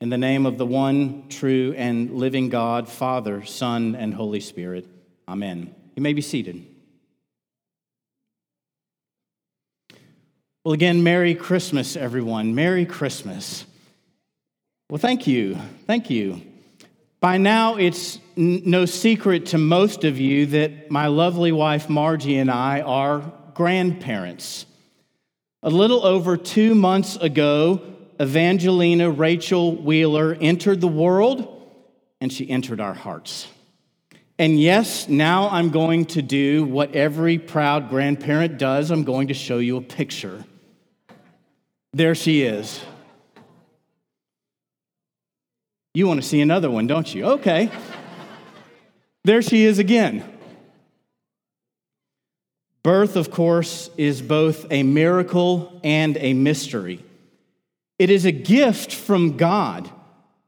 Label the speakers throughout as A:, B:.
A: In the name of the one true and living God, Father, Son, and Holy Spirit. Amen. You may be seated. Well, again, Merry Christmas, everyone. Merry Christmas. Well, thank you. Thank you. By now, it's n- no secret to most of you that my lovely wife Margie and I are grandparents. A little over two months ago, Evangelina Rachel Wheeler entered the world and she entered our hearts. And yes, now I'm going to do what every proud grandparent does. I'm going to show you a picture. There she is. You want to see another one, don't you? Okay. there she is again. Birth, of course, is both a miracle and a mystery. It is a gift from God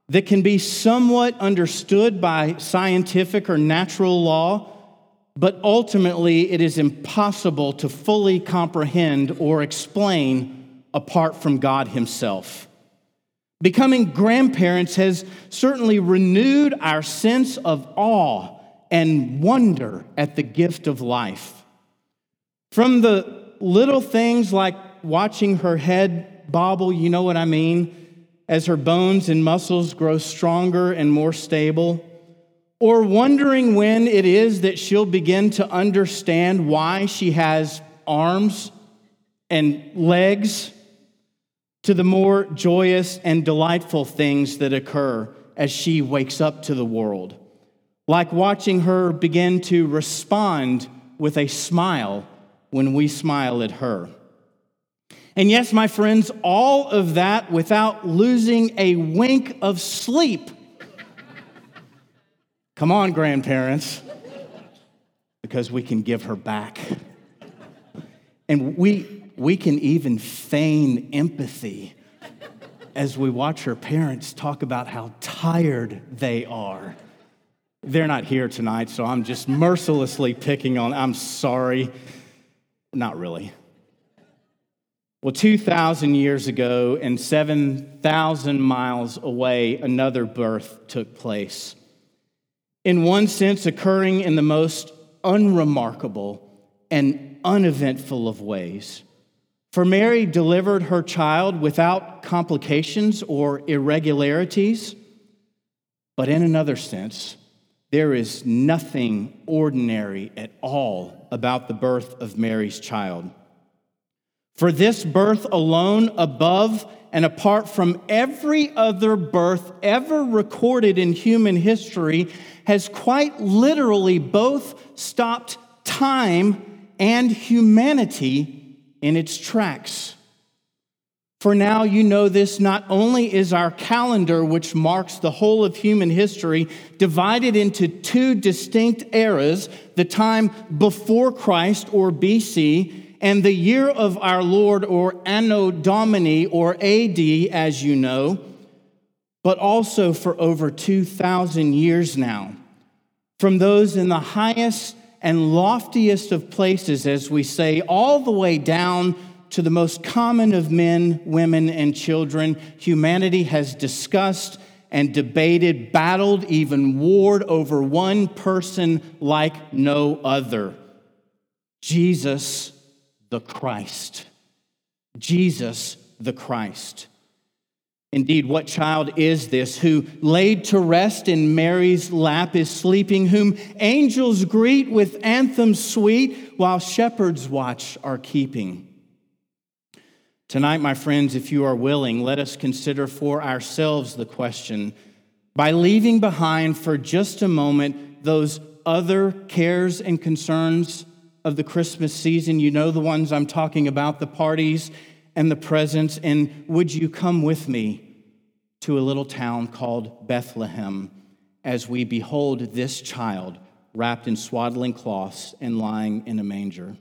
A: that can be somewhat understood by scientific or natural law, but ultimately it is impossible to fully comprehend or explain apart from God Himself. Becoming grandparents has certainly renewed our sense of awe and wonder at the gift of life. From the little things like watching her head bobble, you know what I mean, as her bones and muscles grow stronger and more stable, or wondering when it is that she'll begin to understand why she has arms and legs, to the more joyous and delightful things that occur as she wakes up to the world, like watching her begin to respond with a smile when we smile at her. And yes, my friends, all of that without losing a wink of sleep. Come on, grandparents, because we can give her back. And we, we can even feign empathy as we watch her parents talk about how tired they are. They're not here tonight, so I'm just mercilessly picking on. I'm sorry. Not really. Well, 2,000 years ago and 7,000 miles away, another birth took place. In one sense, occurring in the most unremarkable and uneventful of ways. For Mary delivered her child without complications or irregularities. But in another sense, there is nothing ordinary at all about the birth of Mary's child. For this birth alone, above and apart from every other birth ever recorded in human history, has quite literally both stopped time and humanity in its tracks. For now, you know this not only is our calendar, which marks the whole of human history, divided into two distinct eras the time before Christ or BC and the year of our Lord, or Anno Domini, or AD, as you know, but also for over 2,000 years now. From those in the highest and loftiest of places, as we say, all the way down to the most common of men, women, and children, humanity has discussed and debated, battled, even warred over one person like no other Jesus the Christ. Jesus the Christ. Indeed, what child is this who, laid to rest in Mary's lap, is sleeping, whom angels greet with anthems sweet, while shepherds watch are keeping? Tonight, my friends, if you are willing, let us consider for ourselves the question by leaving behind for just a moment those other cares and concerns of the Christmas season. You know the ones I'm talking about the parties and the presents. And would you come with me to a little town called Bethlehem as we behold this child wrapped in swaddling cloths and lying in a manger?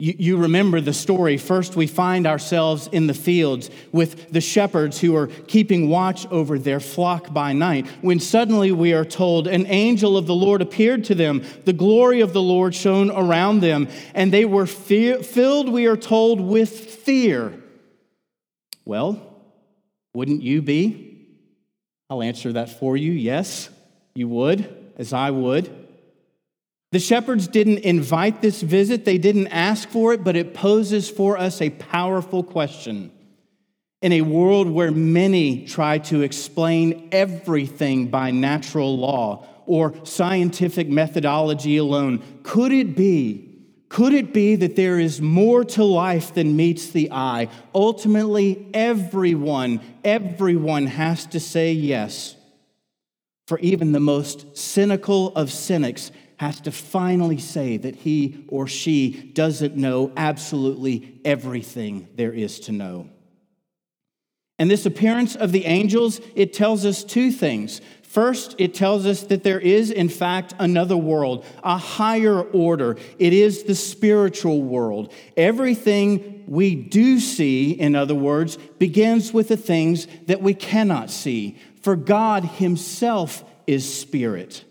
A: You, you, remember the story. First, we find ourselves in the fields with the shepherds who are keeping watch over their flock by night, when suddenly we are told an angel of the Lord appeared to them. The glory of the Lord shone around them, and they were fear, filled, we are told, with fear. Well, Wouldn't you be? I'll answer that for you. Yes, you would, as I would. The shepherds didn't invite this visit, they didn't ask for it, but it poses for us a powerful question. In a world where many try to explain everything by natural law or scientific methodology alone, could it be? Could it be that there is more to life than meets the eye? Ultimately, everyone, everyone has to say yes. For even the most cynical of cynics has to finally say that he or she doesn't know absolutely everything there is to know. And this appearance of the angels, it tells us two things. First, it tells us that there is, in fact, another world, a higher order. It is the spiritual world. Everything we do see, in other words, begins with the things that we cannot see. For God Himself is spirit.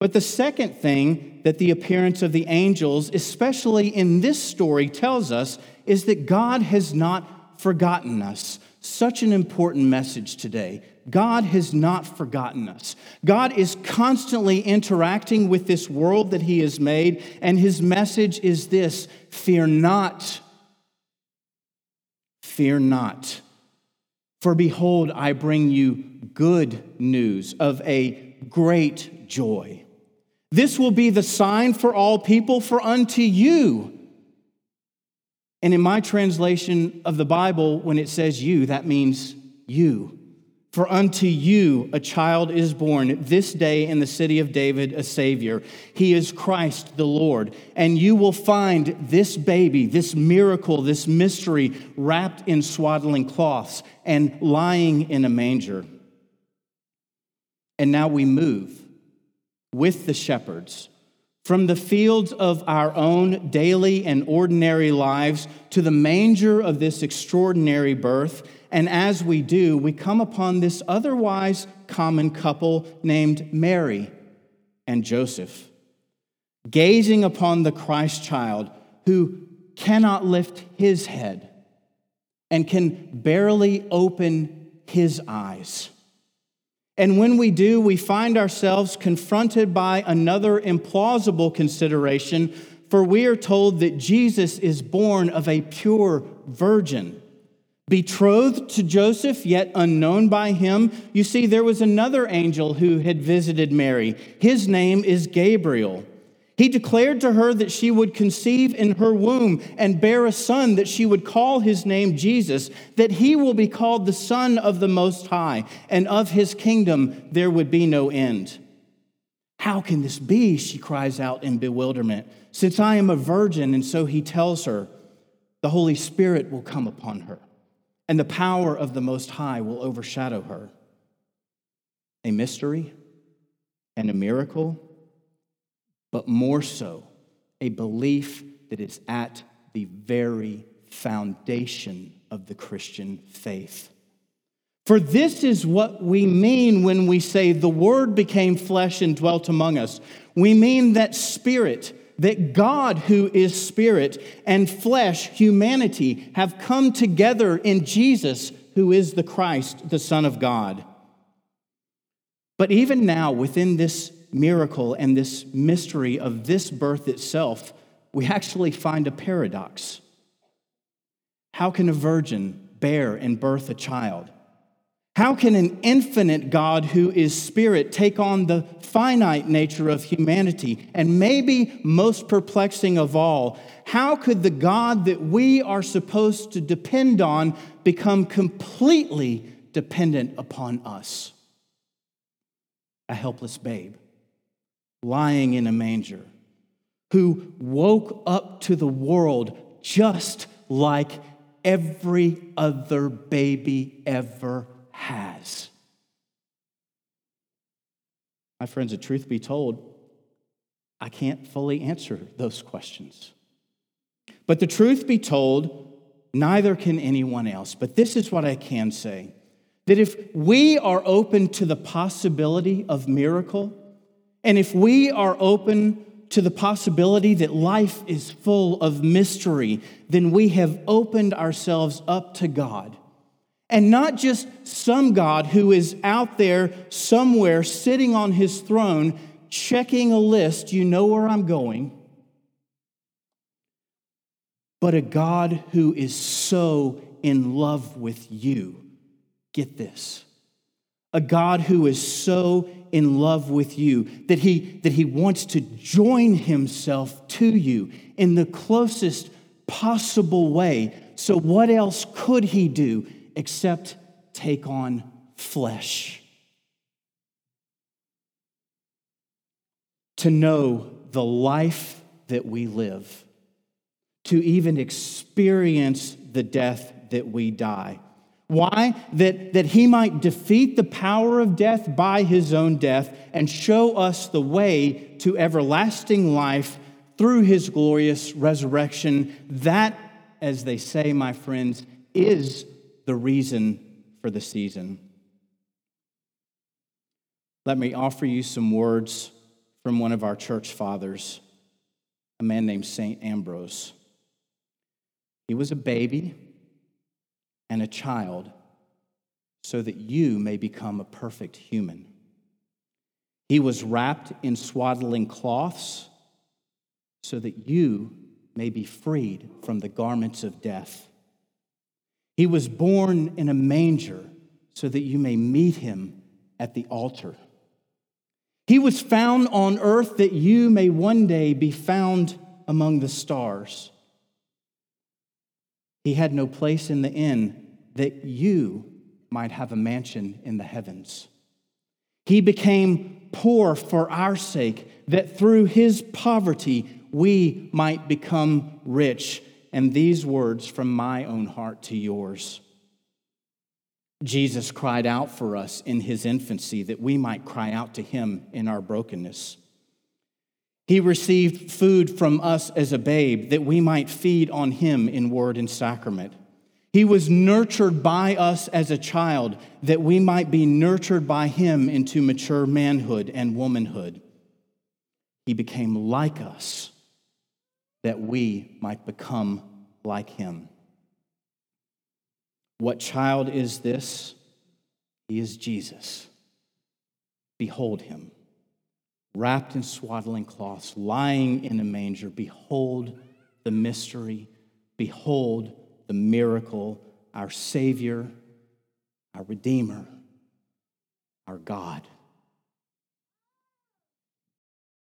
A: But the second thing that the appearance of the angels, especially in this story, tells us is that God has not forgotten us. Such an important message today. God has not forgotten us. God is constantly interacting with this world that He has made, and His message is this Fear not. Fear not. For behold, I bring you good news of a great joy. This will be the sign for all people, for unto you. And in my translation of the Bible, when it says you, that means you. For unto you a child is born this day in the city of David, a Savior. He is Christ the Lord. And you will find this baby, this miracle, this mystery wrapped in swaddling cloths and lying in a manger. And now we move with the shepherds from the fields of our own daily and ordinary lives to the manger of this extraordinary birth. And as we do, we come upon this otherwise common couple named Mary and Joseph, gazing upon the Christ child who cannot lift his head and can barely open his eyes. And when we do, we find ourselves confronted by another implausible consideration, for we are told that Jesus is born of a pure virgin. Betrothed to Joseph, yet unknown by him. You see, there was another angel who had visited Mary. His name is Gabriel. He declared to her that she would conceive in her womb and bear a son, that she would call his name Jesus, that he will be called the Son of the Most High, and of his kingdom there would be no end. How can this be? She cries out in bewilderment. Since I am a virgin, and so he tells her, the Holy Spirit will come upon her, and the power of the Most High will overshadow her. A mystery and a miracle but more so, a belief that is at the very foundation of the Christian faith. For this is what we mean when we say the Word became flesh and dwelt among us. We mean that Spirit, that God, who is Spirit, and flesh, humanity, have come together in Jesus, who is the Christ, the Son of God. But even now, within this miracle and this mystery of this birth itself, we actually find a paradox. How can a virgin bear and birth a child? How can an infinite God who is spirit take on the finite nature of humanity? And maybe most perplexing of all, how could the God that we are supposed to depend on become completely dependent upon us? A helpless babe lying in a manger, who woke up to the world just like every other baby ever has. My friends, the truth be told, I can't fully answer those questions. But the truth be told, neither can anyone else. But this is what I can say that if we are open to the possibility of miracle, and if we are open to the possibility that life is full of mystery, then we have opened ourselves up to God. And not just some God who is out there somewhere sitting on his throne checking a list, you know where I'm going, but a God who is so in love with you. Get this. A God who is so in love with you that he, that he wants to join himself to you in the closest possible way. So, what else could he do except take on flesh? To know the life that we live, to even experience the death that we die. Why? That, that he might defeat the power of death by his own death and show us the way to everlasting life through his glorious resurrection. That, as they say, my friends, is the reason for the season. Let me offer you some words from one of our church fathers, a man named St. Ambrose. He was a baby and a child so that you may become a perfect human. He was wrapped in swaddling cloths so that you may be freed from the garments of death. He was born in a manger so that you may meet him at the altar. He was found on earth that you may one day be found among the stars. He had no place in the inn that you might have a mansion in the heavens. He became poor for our sake, that through his poverty we might become rich. And these words from my own heart to yours. Jesus cried out for us in his infancy that we might cry out to him in our brokenness. He received food from us as a babe that we might feed on him in word and sacrament. He was nurtured by us as a child that we might be nurtured by him into mature manhood and womanhood. He became like us that we might become like him. What child is this? He is Jesus. Behold him, wrapped in swaddling cloths, lying in a manger. Behold the mystery. Behold the miracle, our Savior, our Redeemer, our God.